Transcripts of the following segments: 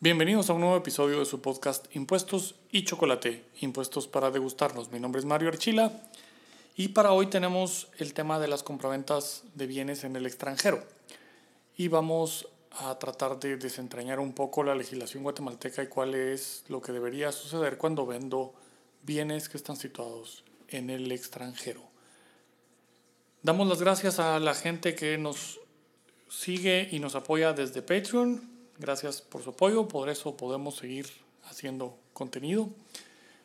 Bienvenidos a un nuevo episodio de su podcast Impuestos y Chocolate, Impuestos para degustarnos. Mi nombre es Mario Archila y para hoy tenemos el tema de las compraventas de bienes en el extranjero. Y vamos a tratar de desentrañar un poco la legislación guatemalteca y cuál es lo que debería suceder cuando vendo bienes que están situados en el extranjero. Damos las gracias a la gente que nos sigue y nos apoya desde Patreon. Gracias por su apoyo, por eso podemos seguir haciendo contenido.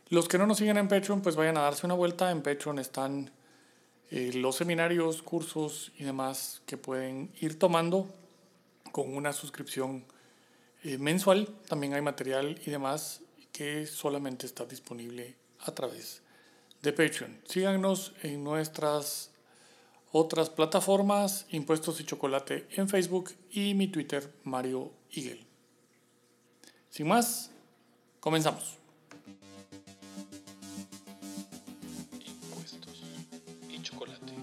Los que no nos siguen en Patreon, pues vayan a darse una vuelta. En Patreon están eh, los seminarios, cursos y demás que pueden ir tomando con una suscripción eh, mensual. También hay material y demás que solamente está disponible a través de Patreon. Síganos en nuestras otras plataformas, Impuestos y Chocolate en Facebook y mi Twitter, Mario Higel. Sin más, comenzamos. Impuestos y chocolate.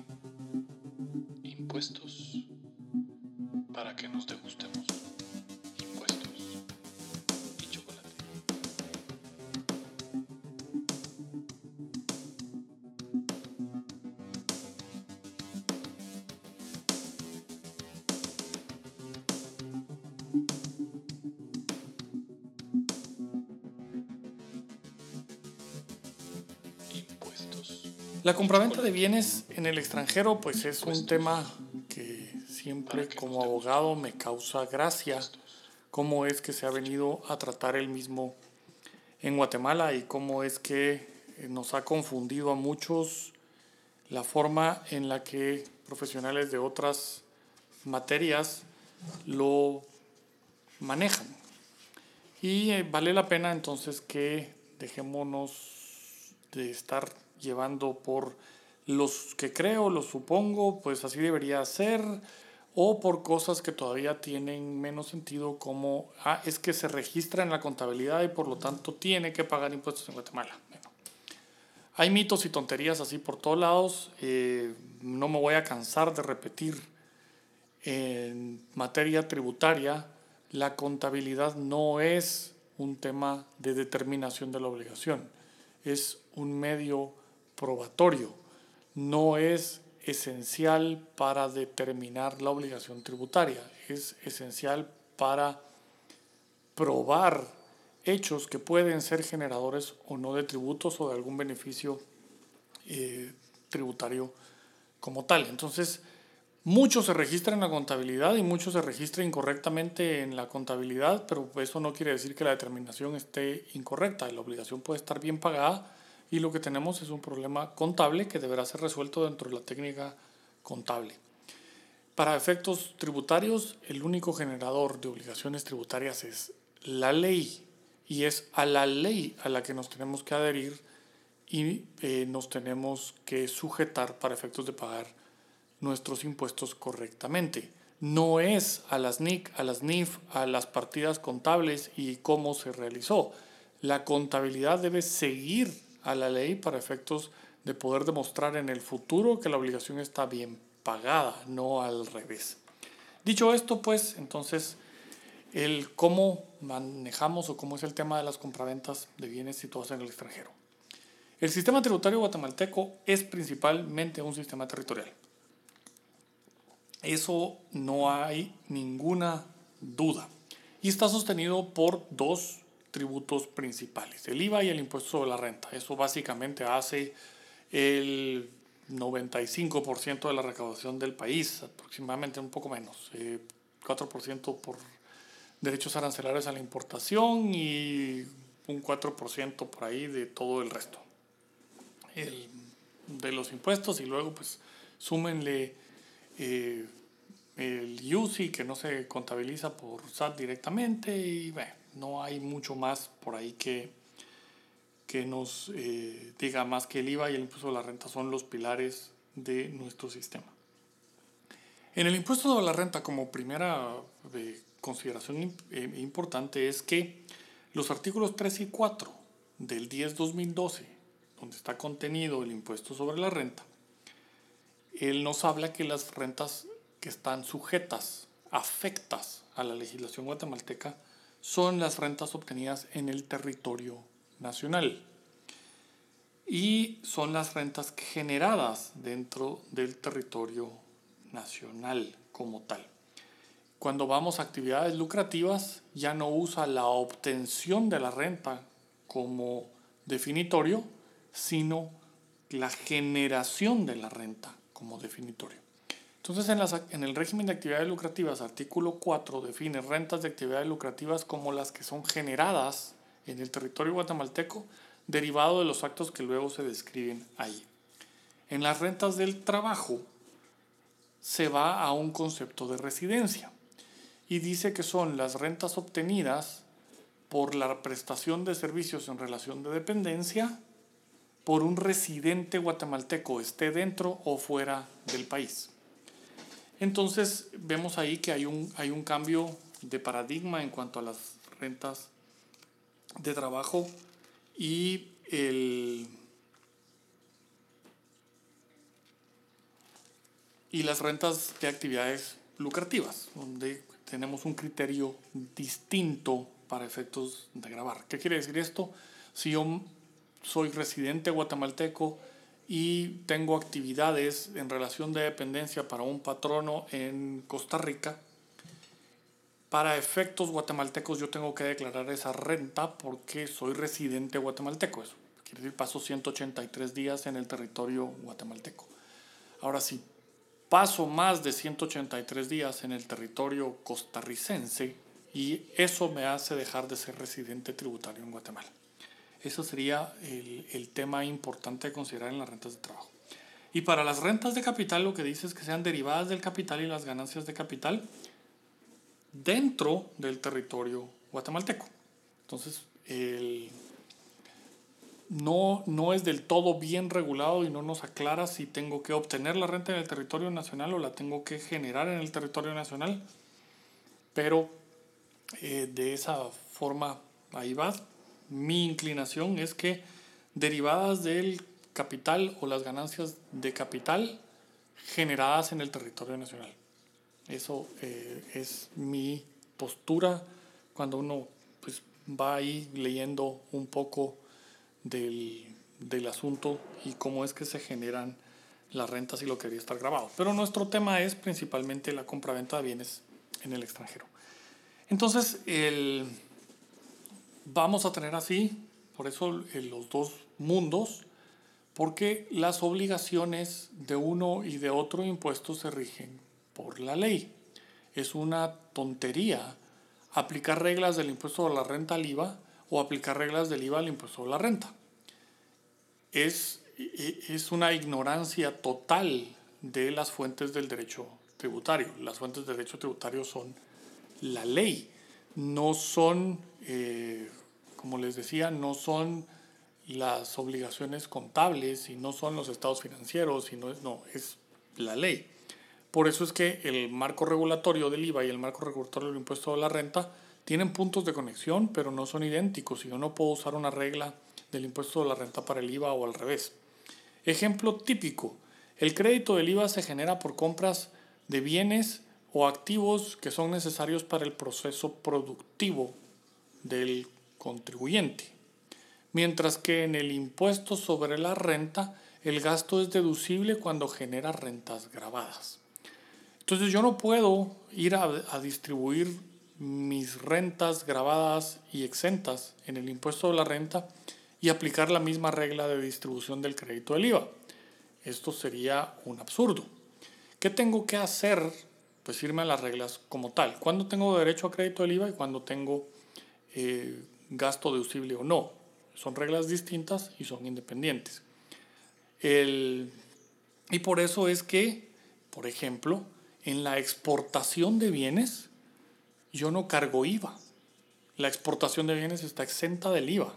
Impuestos para que nos degustemos. Compraventa de bienes en el extranjero, pues es un tema que siempre como abogado me causa gracia, cómo es que se ha venido a tratar el mismo en Guatemala y cómo es que eh, nos ha confundido a muchos la forma en la que profesionales de otras materias lo manejan. Y eh, vale la pena entonces que dejémonos de estar llevando por los que creo, los supongo, pues así debería ser, o por cosas que todavía tienen menos sentido como, ah, es que se registra en la contabilidad y por lo tanto tiene que pagar impuestos en Guatemala. Bueno, hay mitos y tonterías así por todos lados, eh, no me voy a cansar de repetir, en materia tributaria, la contabilidad no es un tema de determinación de la obligación, es un medio probatorio, no es esencial para determinar la obligación tributaria, es esencial para probar hechos que pueden ser generadores o no de tributos o de algún beneficio eh, tributario como tal. Entonces, mucho se registra en la contabilidad y mucho se registra incorrectamente en la contabilidad, pero eso no quiere decir que la determinación esté incorrecta. La obligación puede estar bien pagada y lo que tenemos es un problema contable que deberá ser resuelto dentro de la técnica contable. Para efectos tributarios, el único generador de obligaciones tributarias es la ley y es a la ley a la que nos tenemos que adherir y eh, nos tenemos que sujetar para efectos de pagar nuestros impuestos correctamente. No es a las NIC, a las NIF, a las partidas contables y cómo se realizó. La contabilidad debe seguir a la ley para efectos de poder demostrar en el futuro que la obligación está bien pagada, no al revés. Dicho esto, pues entonces el cómo manejamos o cómo es el tema de las compraventas de bienes situados en el extranjero. El sistema tributario guatemalteco es principalmente un sistema territorial. Eso no hay ninguna duda. Y está sostenido por dos tributos principales, el IVA y el impuesto sobre la renta. Eso básicamente hace el 95% de la recaudación del país, aproximadamente un poco menos, 4% eh, por derechos arancelarios a la importación y un 4% por ahí de todo el resto de los impuestos y luego pues súmenle eh, el UCI que no se contabiliza por SAT directamente y bueno, no hay mucho más por ahí que, que nos eh, diga más que el IVA y el impuesto de la renta son los pilares de nuestro sistema. En el impuesto de la renta, como primera eh, consideración importante, es que los artículos 3 y 4 del 10-2012, donde está contenido el impuesto sobre la renta, él nos habla que las rentas que están sujetas, afectas a la legislación guatemalteca, son las rentas obtenidas en el territorio nacional y son las rentas generadas dentro del territorio nacional como tal. Cuando vamos a actividades lucrativas ya no usa la obtención de la renta como definitorio, sino la generación de la renta como definitorio. Entonces, en, las, en, el régimen de actividades lucrativas, artículo 4 define rentas de actividades lucrativas como las que son generadas en el territorio guatemalteco derivado de los actos que luego se describen ahí. En las rentas del trabajo se va a un concepto de residencia y dice que son las rentas obtenidas por la prestación de servicios en relación de dependencia por un residente guatemalteco, esté dentro o fuera del país. Entonces vemos ahí que hay un, hay un cambio de paradigma en cuanto a las rentas de trabajo y el y las rentas de actividades lucrativas, donde tenemos un criterio distinto para efectos de grabar. ¿Qué quiere decir esto? Si yo soy residente guatemalteco y tengo actividades en relación de dependencia para un patrono en Costa Rica, para efectos guatemaltecos yo tengo que declarar esa renta porque soy residente guatemalteco. Eso quiere decir paso 183 días en el territorio guatemalteco. Ahora, si paso más de 183 días en el territorio costarricense y eso me hace dejar de ser residente tributario en Guatemala. Eso sería el, el tema importante de considerar en las rentas de trabajo. Y para las rentas de capital lo que dice es que sean derivadas del capital y las ganancias de capital dentro del territorio guatemalteco. Entonces, no, no es del todo bien regulado y no nos aclara si tengo que obtener la renta en el territorio nacional o la tengo que generar en el territorio nacional, pero eh, de esa forma ahí va. Mi inclinación es que derivadas del capital o las ganancias de capital generadas en el territorio nacional. Eso eh, es mi postura cuando uno pues, va ahí leyendo un poco del, del asunto y cómo es que se generan las rentas y lo que debería estar grabado. Pero nuestro tema es principalmente la compra-venta de bienes en el extranjero. Entonces, el, vamos a tener así, por eso los dos mundos, porque las obligaciones de uno y de otro impuesto se rigen por la ley. Es una tontería aplicar reglas del impuesto a la renta al IVA o aplicar reglas del IVA al impuesto a la renta. Es, es una ignorancia total de las fuentes del derecho tributario. Las fuentes del derecho tributario son la ley, no son, eh, como les decía, no son las obligaciones contables y no son los estados financieros, sino es, no, es la ley. Por eso es que el marco regulatorio del IVA y el marco regulatorio del impuesto a la renta tienen puntos de conexión, pero no son idénticos y yo no puedo usar una regla del impuesto de la renta para el IVA o al revés. Ejemplo típico, el crédito del IVA se genera por compras de bienes o activos que son necesarios para el proceso productivo del contribuyente, mientras que en el impuesto sobre la renta el gasto es deducible cuando genera rentas grabadas. Entonces yo no puedo ir a, distribuir mis rentas grabadas y exentas en el impuesto de la renta y aplicar la misma regla de distribución del crédito del IVA. Esto sería un absurdo. ¿Qué tengo que hacer? Pues irme a las reglas como tal. ¿Cuándo tengo derecho a crédito del IVA y cuándo tengo eh, gasto deducible o no? Son reglas distintas y son independientes. y por eso es que, por ejemplo, en la exportación de bienes, yo no cargo IVA. La exportación de bienes está exenta del IVA,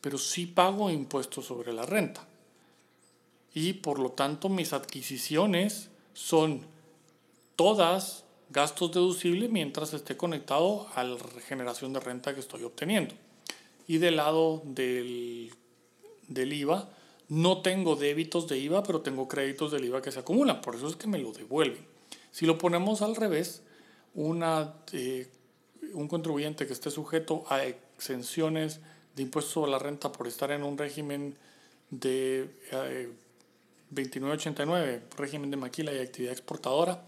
pero sí pago impuestos sobre la renta. Y por lo tanto mis adquisiciones son todas gastos deducibles mientras esté conectado a la generación de renta que estoy obteniendo. Y del lado del, del IVA, no tengo débitos de IVA, pero tengo créditos del IVA que se acumulan. Por eso es que me lo devuelven. Si lo ponemos al revés, una, eh, un contribuyente que esté sujeto a exenciones de impuestos sobre la renta por estar en un régimen de 2989, régimen de maquila y actividad exportadora,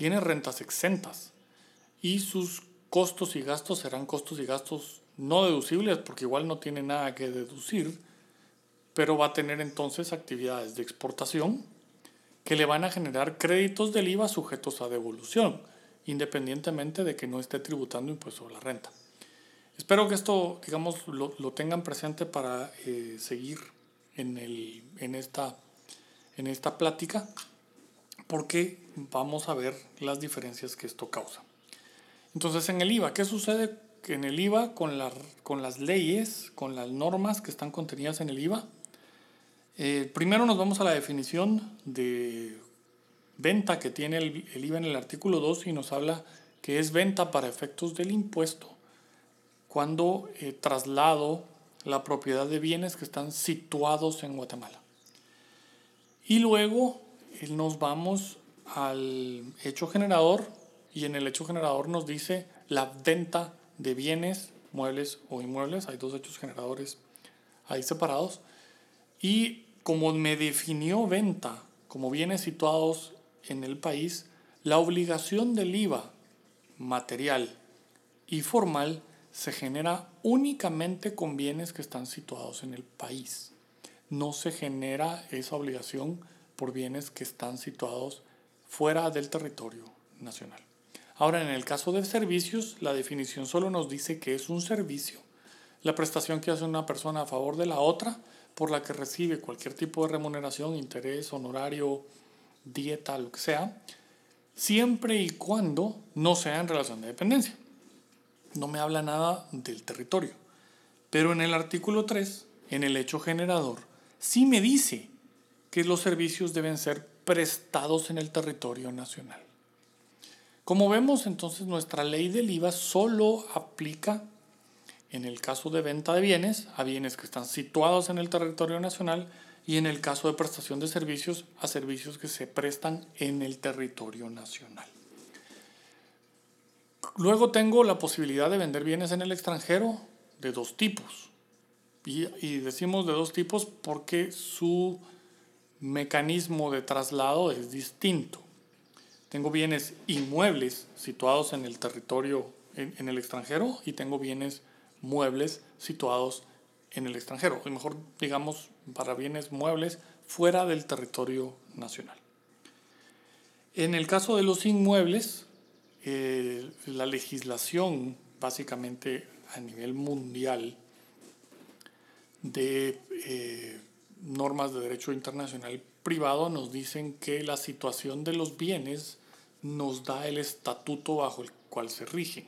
tiene rentas exentas y sus costos y gastos serán costos y gastos no deducibles porque igual no tiene nada que deducir, pero va a tener entonces actividades de exportación que le van a generar créditos del IVA sujetos a devolución, independientemente de que no esté tributando impuesto sobre la renta. Espero que esto, digamos, lo, lo tengan presente para eh, seguir en, el, en, esta, en esta plática, porque vamos a ver las diferencias que esto causa. Entonces, en el IVA, ¿qué sucede en el IVA con, la, con las leyes, con las normas que están contenidas en el IVA? Eh, primero nos vamos a la definición de venta que tiene el, el IVA en el artículo 2 y nos habla que es venta para efectos del impuesto cuando eh, traslado la propiedad de bienes que están situados en Guatemala. Y luego eh, nos vamos al hecho generador y en el hecho generador nos dice la venta de bienes, muebles o inmuebles. Hay dos hechos generadores ahí separados. Y como me definió venta como bienes situados en el país, la obligación del IVA material y formal se genera únicamente con bienes que están situados en el país. No se genera esa obligación por bienes que están situados fuera del territorio nacional. Ahora, en el caso de servicios, la definición solo nos dice que es un servicio, la prestación que hace una persona a favor de la otra, por la que recibe cualquier tipo de remuneración, interés, honorario, dieta, lo que sea, siempre y cuando no sea en relación de dependencia no me habla nada del territorio. Pero en el artículo 3, en el hecho generador, sí me dice que los servicios deben ser prestados en el territorio nacional. Como vemos, entonces nuestra ley del IVA solo aplica en el caso de venta de bienes a bienes que están situados en el territorio nacional y en el caso de prestación de servicios a servicios que se prestan en el territorio nacional. Luego tengo la posibilidad de vender bienes en el extranjero de dos tipos. Y, decimos de dos tipos porque su mecanismo de traslado es distinto. Tengo bienes inmuebles situados en el territorio, en, el extranjero, y tengo bienes muebles situados en el extranjero. O mejor, digamos, para bienes muebles fuera del territorio nacional. En el caso de los inmuebles, eh, la legislación básicamente a nivel mundial de eh, normas de derecho internacional privado nos dicen que la situación de los bienes nos da el estatuto bajo el cual se rigen.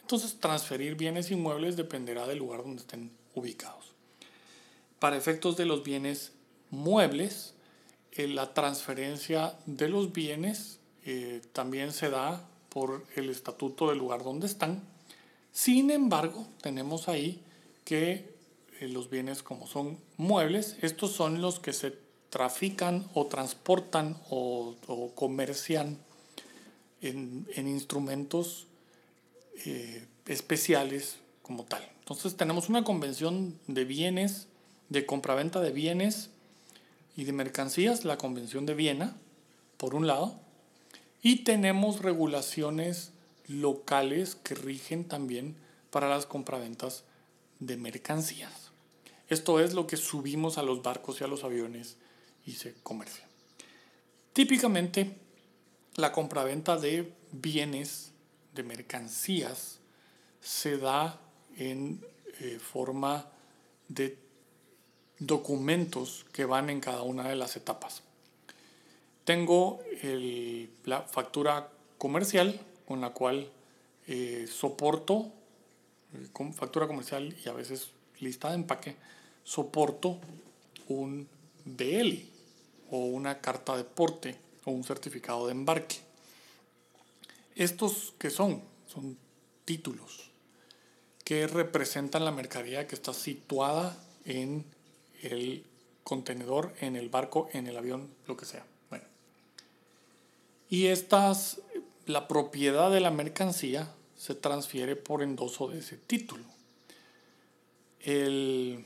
Entonces, transferir bienes inmuebles dependerá del lugar donde estén ubicados. Para efectos de los bienes muebles, eh, la transferencia de los bienes también se da por el estatuto del lugar donde están. Sin embargo, tenemos ahí que eh, los bienes como son muebles, estos son los que se trafican o transportan o, comercian en, instrumentos eh, especiales como tal. Entonces tenemos una convención de bienes, de compraventa de bienes y de mercancías, la Convención de Viena, por un lado, y tenemos regulaciones locales que rigen también para las compraventas de mercancías. Esto es lo que subimos a los barcos y a los aviones y se comercia. Típicamente, la compraventa de bienes, de mercancías, se da en eh, forma de documentos que van en cada una de las etapas. Tengo la factura comercial con la cual eh, soporto, eh, con factura comercial y a veces lista de empaque, soporto un BL o una carta de porte o un certificado de embarque. Estos que son, son títulos que representan la mercadería que está situada en el contenedor, en el barco, en el avión, lo que sea. Y estas, la propiedad de la mercancía se transfiere por endoso de ese título. El,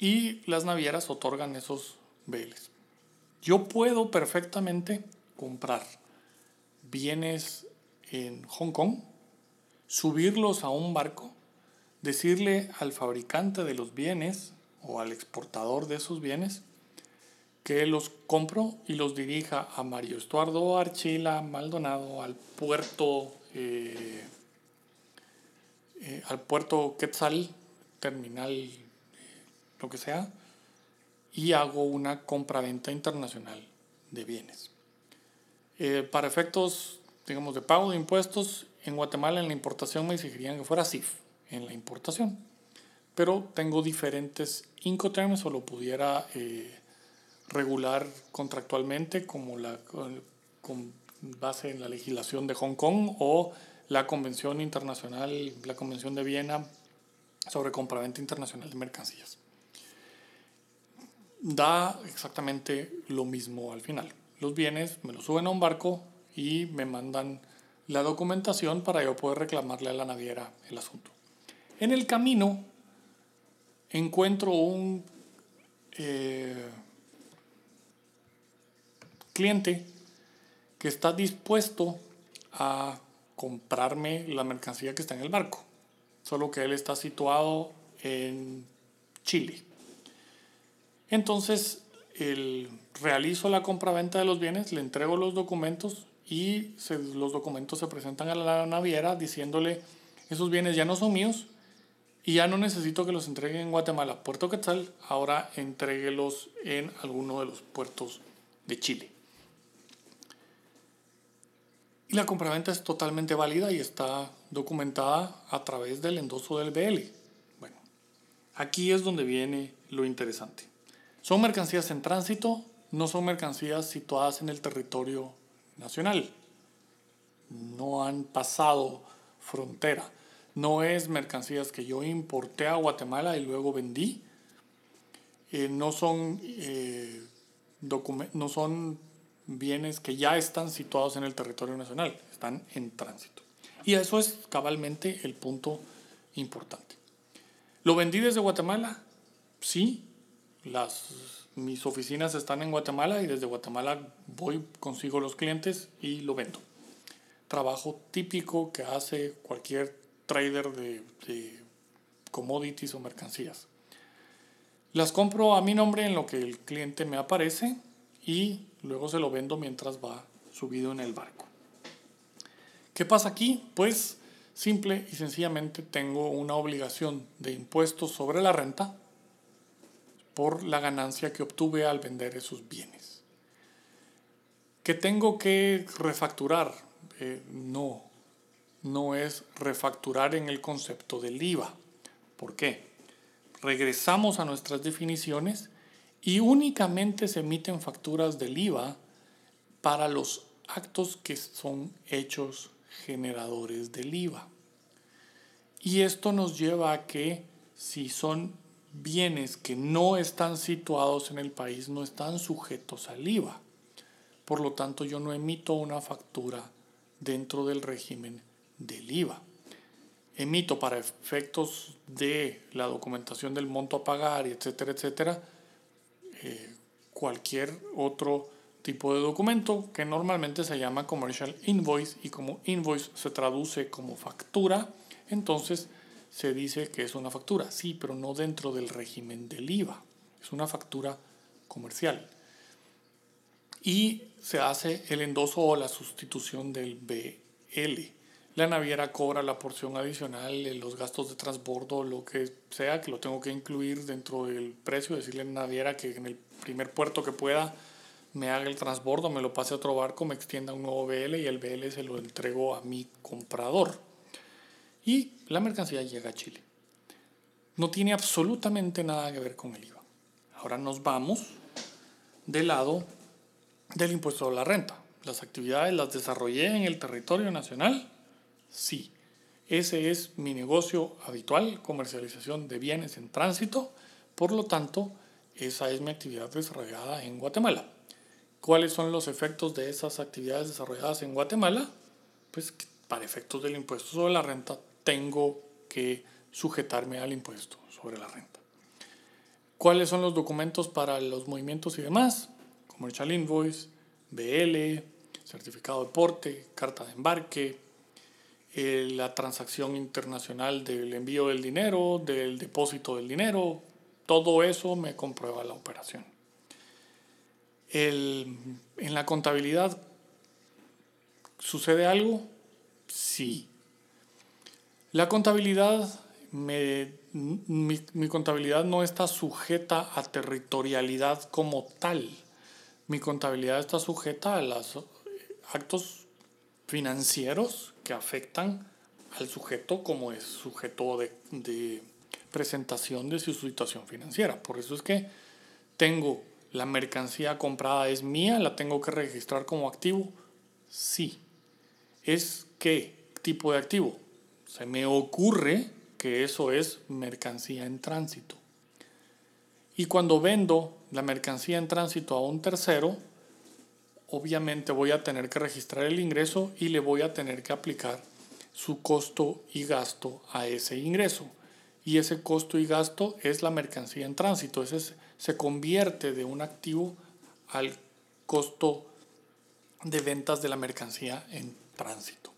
y las navieras otorgan esos BLs. Yo puedo perfectamente comprar bienes en Hong Kong, subirlos a un barco, decirle al fabricante de los bienes o al exportador de esos bienes que los compro y los dirija a Mario Estuardo Archila Maldonado al puerto eh, eh, al puerto Quetzal terminal lo que sea y hago una compra-venta internacional de bienes para efectos digamos de pago de impuestos en Guatemala en la importación me exigirían que fuera CIF en la importación pero tengo diferentes Incoterms o lo pudiera regular contractualmente como la con base en la legislación de Hong Kong o la Convención Internacional, la Convención de Viena sobre compraventa internacional de mercancías. Da exactamente lo mismo al final. Los bienes me los suben a un barco y me mandan la documentación para yo poder reclamarle a la naviera el asunto. En el camino encuentro un eh, cliente que está dispuesto a comprarme la mercancía que está en el barco, solo que él está situado en Chile. Entonces, el, realizo la compra-venta de los bienes, le entrego los documentos y los documentos se presentan a la naviera diciéndole, esos bienes ya no son míos y ya no necesito que los entreguen en Guatemala, Puerto Quetzal, ahora entréguelos en alguno de los puertos de Chile. Y la compraventa es totalmente válida y está documentada a través del endoso del BL. Bueno, aquí es donde viene lo interesante. Son mercancías en tránsito, no son mercancías situadas en el territorio nacional. No han pasado frontera. No es mercancías que yo importé a Guatemala y luego vendí. Eh, no son, eh, no son bienes que ya están situados en el territorio nacional, están en tránsito. Y eso es cabalmente el punto importante. ¿Lo vendí desde Guatemala? Sí, las, mis oficinas están en Guatemala y desde Guatemala voy, consigo los clientes y lo vendo. Trabajo típico que hace cualquier trader de, de commodities o mercancías. Las compro a mi nombre en lo que el cliente me aparece y luego se lo vendo mientras va subido en el barco. ¿Qué pasa aquí? Pues simple y sencillamente tengo una obligación de impuestos sobre la renta por la ganancia que obtuve al vender esos bienes. ¿Que tengo que refacturar? Eh, no, no es refacturar en el concepto del IVA. ¿Por qué? Regresamos a nuestras definiciones y únicamente se emiten facturas del IVA para los actos que son hechos generadores del IVA. Y esto nos lleva a que si son bienes que no están situados en el país, no están sujetos al IVA. Por lo tanto, yo no emito una factura dentro del régimen del IVA. Emito para efectos de la documentación del monto a pagar, etcétera, etcétera, eh, cualquier otro tipo de documento que normalmente se llama commercial invoice y como invoice se traduce como factura, entonces se dice que es una factura, sí, pero no dentro del régimen del IVA, es una factura comercial. Y se hace el endoso o la sustitución del BL. La naviera cobra la porción adicional, los gastos de transbordo, lo que sea, que lo tengo que incluir dentro del precio, decirle a la naviera que en el primer puerto que pueda me haga el transbordo, me lo pase a otro barco, me extienda un nuevo BL y el BL se lo entrego a mi comprador. Y la mercancía llega a Chile. No tiene absolutamente nada que ver con el IVA. Ahora nos vamos del lado del impuesto a la renta. Las actividades las desarrollé en el territorio nacional Sí, ese es mi negocio habitual, comercialización de bienes en tránsito. Por lo tanto, esa es mi actividad desarrollada en Guatemala. ¿Cuáles son los efectos de esas actividades desarrolladas en Guatemala? Pues para efectos del impuesto sobre la renta, tengo que sujetarme al impuesto sobre la renta. ¿Cuáles son los documentos para los movimientos y demás? Commercial Invoice, BL, certificado de porte, carta de embarque, eh, la transacción internacional del envío del dinero, del depósito del dinero, todo eso me comprueba la operación. en la contabilidad, ¿sucede algo? Sí. La contabilidad, mi, mi contabilidad no está sujeta a territorialidad como tal. Mi contabilidad está sujeta a los actos financieros que afectan al sujeto como es sujeto de, de presentación de su situación financiera. Por eso es que tengo la mercancía comprada es mía, la tengo que registrar como activo. Sí. ¿Es qué tipo de activo? Se me ocurre que eso es mercancía en tránsito. Y cuando vendo la mercancía en tránsito a un tercero, obviamente voy a tener que registrar el ingreso y le voy a tener que aplicar su costo y gasto a ese ingreso y ese costo y gasto es la mercancía en tránsito. Ese se convierte de un activo al costo de ventas de la mercancía en tránsito.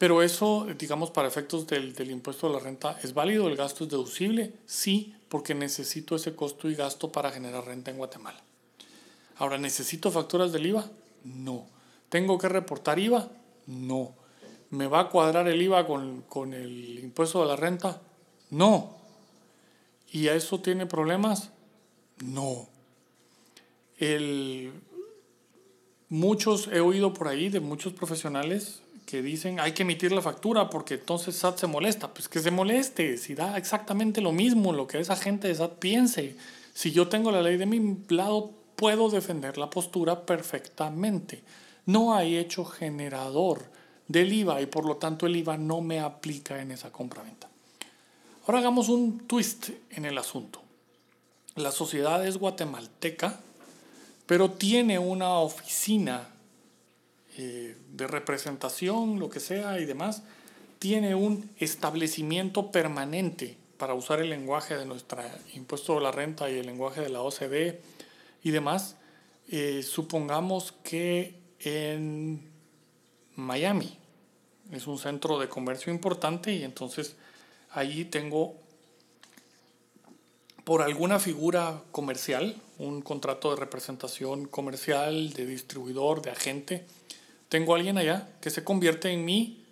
Pero eso, digamos, para efectos del, del, impuesto de la renta, ¿es válido? ¿El gasto es deducible? Sí, porque necesito ese costo y gasto para generar renta en Guatemala. Ahora, ¿necesito facturas del IVA? No. ¿Tengo que reportar IVA? No. ¿Me va a cuadrar el IVA con, con el impuesto de la renta? No. ¿Y a eso tiene problemas? No. El, muchos, he oído por ahí de muchos profesionales que dicen hay que emitir la factura porque entonces SAT se molesta. Pues que se moleste, si da exactamente lo mismo lo que esa gente de SAT piense. Si yo tengo la ley de mi lado, puedo defender la postura perfectamente. No hay hecho generador del IVA y por lo tanto el IVA no me aplica en esa compraventa. Ahora hagamos un twist en el asunto. La sociedad es guatemalteca, pero tiene una oficina eh, de representación, lo que sea y demás. Tiene un establecimiento permanente para usar el lenguaje de nuestro impuesto de la renta y el lenguaje de la OCDE y demás. Eh, supongamos que en Miami es un centro de comercio importante y entonces Allí tengo por alguna figura comercial, un contrato de representación comercial, de distribuidor, de agente, tengo alguien allá que se convierte en mi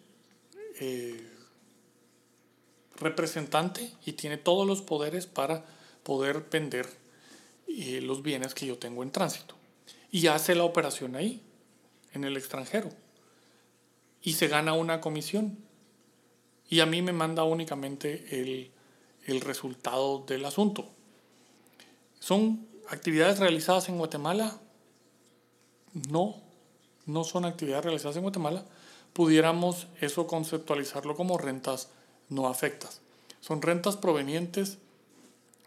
eh, representante y tiene todos los poderes para poder vender eh, los bienes que yo tengo en tránsito. Y hace la operación ahí, en el extranjero. Y se gana una comisión y a mí me manda únicamente el, el resultado del asunto. ¿Son actividades realizadas en Guatemala? No, no son actividades realizadas en Guatemala. Pudiéramos eso conceptualizarlo como rentas no afectas. Son rentas provenientes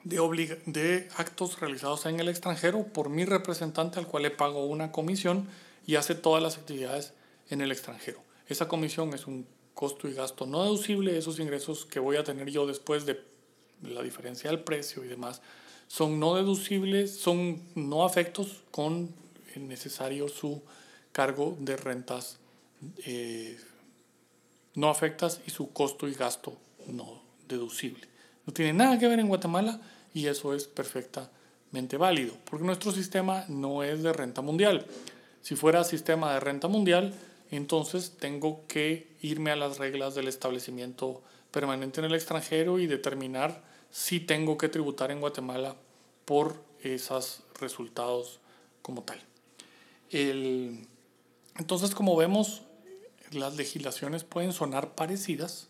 de, de actos realizados en el extranjero por mi representante al cual le pago una comisión y hace todas las actividades en el extranjero. Esa comisión es un costo y gasto no deducible, esos ingresos que voy a tener yo después de la diferencia del precio y demás, son no deducibles, son no afectos con necesario su cargo de rentas eh, no afectas y su costo y gasto no deducible. No tiene nada que ver en Guatemala y eso es perfectamente válido, porque nuestro sistema no es de renta mundial. Si fuera sistema de renta mundial, entonces tengo que irme a las reglas del establecimiento permanente en el extranjero y determinar si tengo que tributar en Guatemala por esos resultados como tal. Entonces, como vemos, las legislaciones pueden sonar parecidas,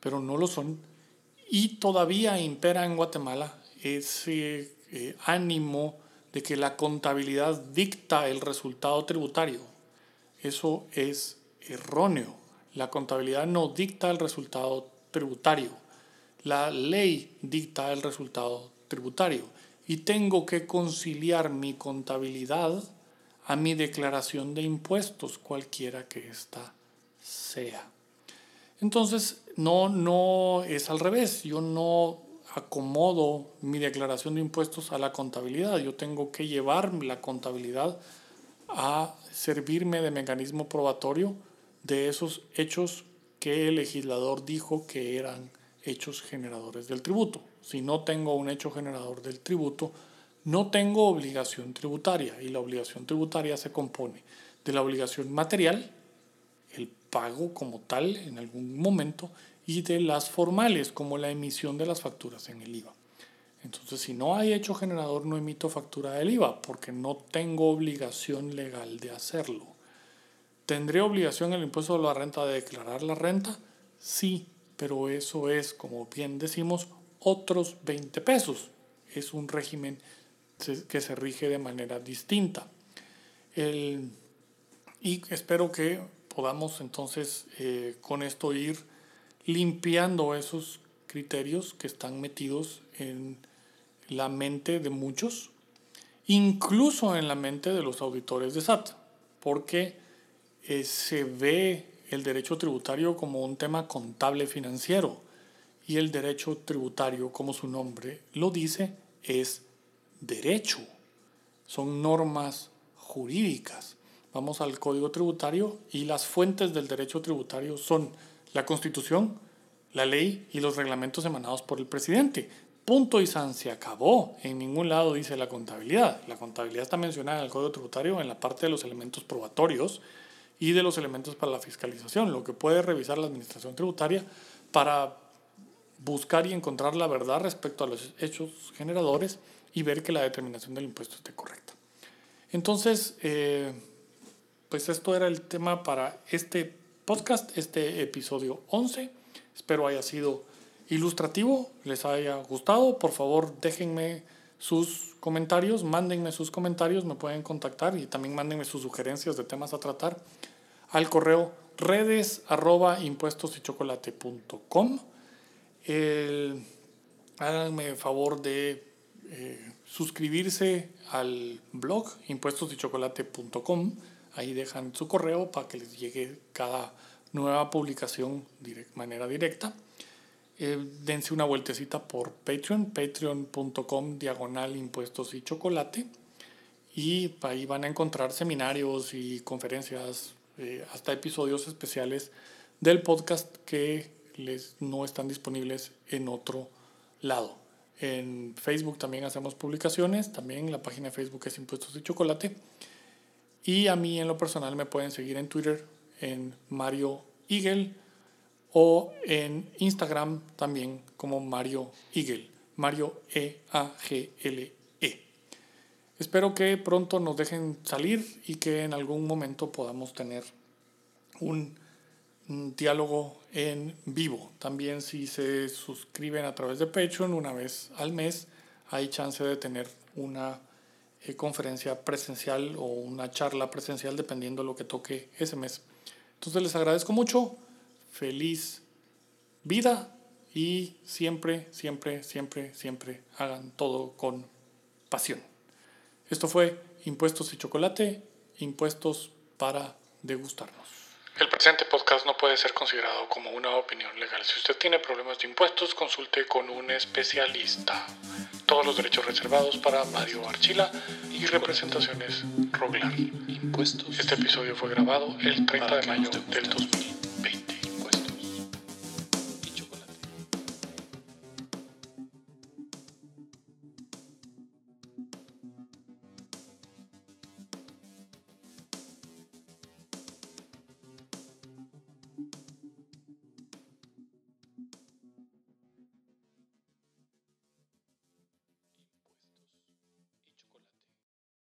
pero no lo son. Y todavía impera en Guatemala ese eh, ánimo de que la contabilidad dicta el resultado tributario eso es erróneo. La contabilidad no dicta el resultado tributario. La ley dicta el resultado tributario. Y tengo que conciliar mi contabilidad a mi declaración de impuestos, cualquiera que ésta sea. Entonces, no, no es al revés. Yo no acomodo mi declaración de impuestos a la contabilidad. Yo tengo que llevar la contabilidad a servirme de mecanismo probatorio de esos hechos que el legislador dijo que eran hechos generadores del tributo. Si no tengo un hecho generador del tributo, no tengo obligación tributaria y la obligación tributaria se compone de la obligación material, el pago como tal en algún momento, y de las formales como la emisión de las facturas en el IVA. Entonces, si no hay hecho generador, no emito factura del IVA porque no tengo obligación legal de hacerlo. ¿Tendré obligación el impuesto de la renta de declarar la renta? Sí, pero eso es, como bien decimos, otros 20 pesos. Es un régimen que se rige de manera distinta. y espero que podamos entonces eh, con esto ir limpiando esos criterios que están metidos en la mente de muchos, incluso en la mente de los auditores de SAT, porque eh, se ve el derecho tributario como un tema contable financiero y el derecho tributario, como su nombre lo dice, es derecho, son normas jurídicas. Vamos al Código Tributario y las fuentes del derecho tributario son la Constitución, la ley y los reglamentos emanados por el presidente. Punto y san se acabó. En ningún lado dice la contabilidad. La contabilidad está mencionada en el Código Tributario en la parte de los elementos probatorios y de los elementos para la fiscalización, lo que puede revisar la Administración Tributaria para buscar y encontrar la verdad respecto a los hechos generadores y ver que la determinación del impuesto esté correcta. Entonces, eh, pues esto era el tema para este podcast, este episodio 11. Espero haya sido ilustrativo, les haya gustado. Por favor, déjenme sus comentarios, mándenme sus comentarios, me pueden contactar y también mándenme sus sugerencias de temas a tratar al correo redes arroba impuestos y chocolate.com. háganme favor de eh, suscribirse al blog impuestosychocolate.com. Ahí dejan su correo para que les llegue cada nueva publicación de manera directa. Eh, dense una vueltecita por Patreon, patreon.com diagonal impuestos y chocolate. Y ahí van a encontrar seminarios y conferencias, eh, hasta episodios especiales del podcast que les no están disponibles en otro lado. En Facebook también hacemos publicaciones, también la página de Facebook es Impuestos y Chocolate. Y a mí en lo personal me pueden seguir en Twitter en Mario Eagle o en Instagram también como Mario Eagle, Mario E-A-G-L-E. -E. Espero que pronto nos dejen salir y que en algún momento podamos tener un, diálogo en vivo. También si se suscriben a través de Patreon una vez al mes, hay chance de tener una eh, conferencia presencial o una charla presencial dependiendo de lo que toque ese mes. Entonces les agradezco mucho, feliz vida y siempre, siempre, siempre, siempre hagan todo con pasión. Esto fue Impuestos y Chocolate, impuestos para degustarnos. El presente podcast no puede ser considerado como una opinión legal. Si usted tiene problemas de impuestos, consulte con un especialista. Todos los derechos reservados para Mario Archila y representaciones Roglar. Impuestos. Este episodio fue grabado el 30 de mayo del 2000.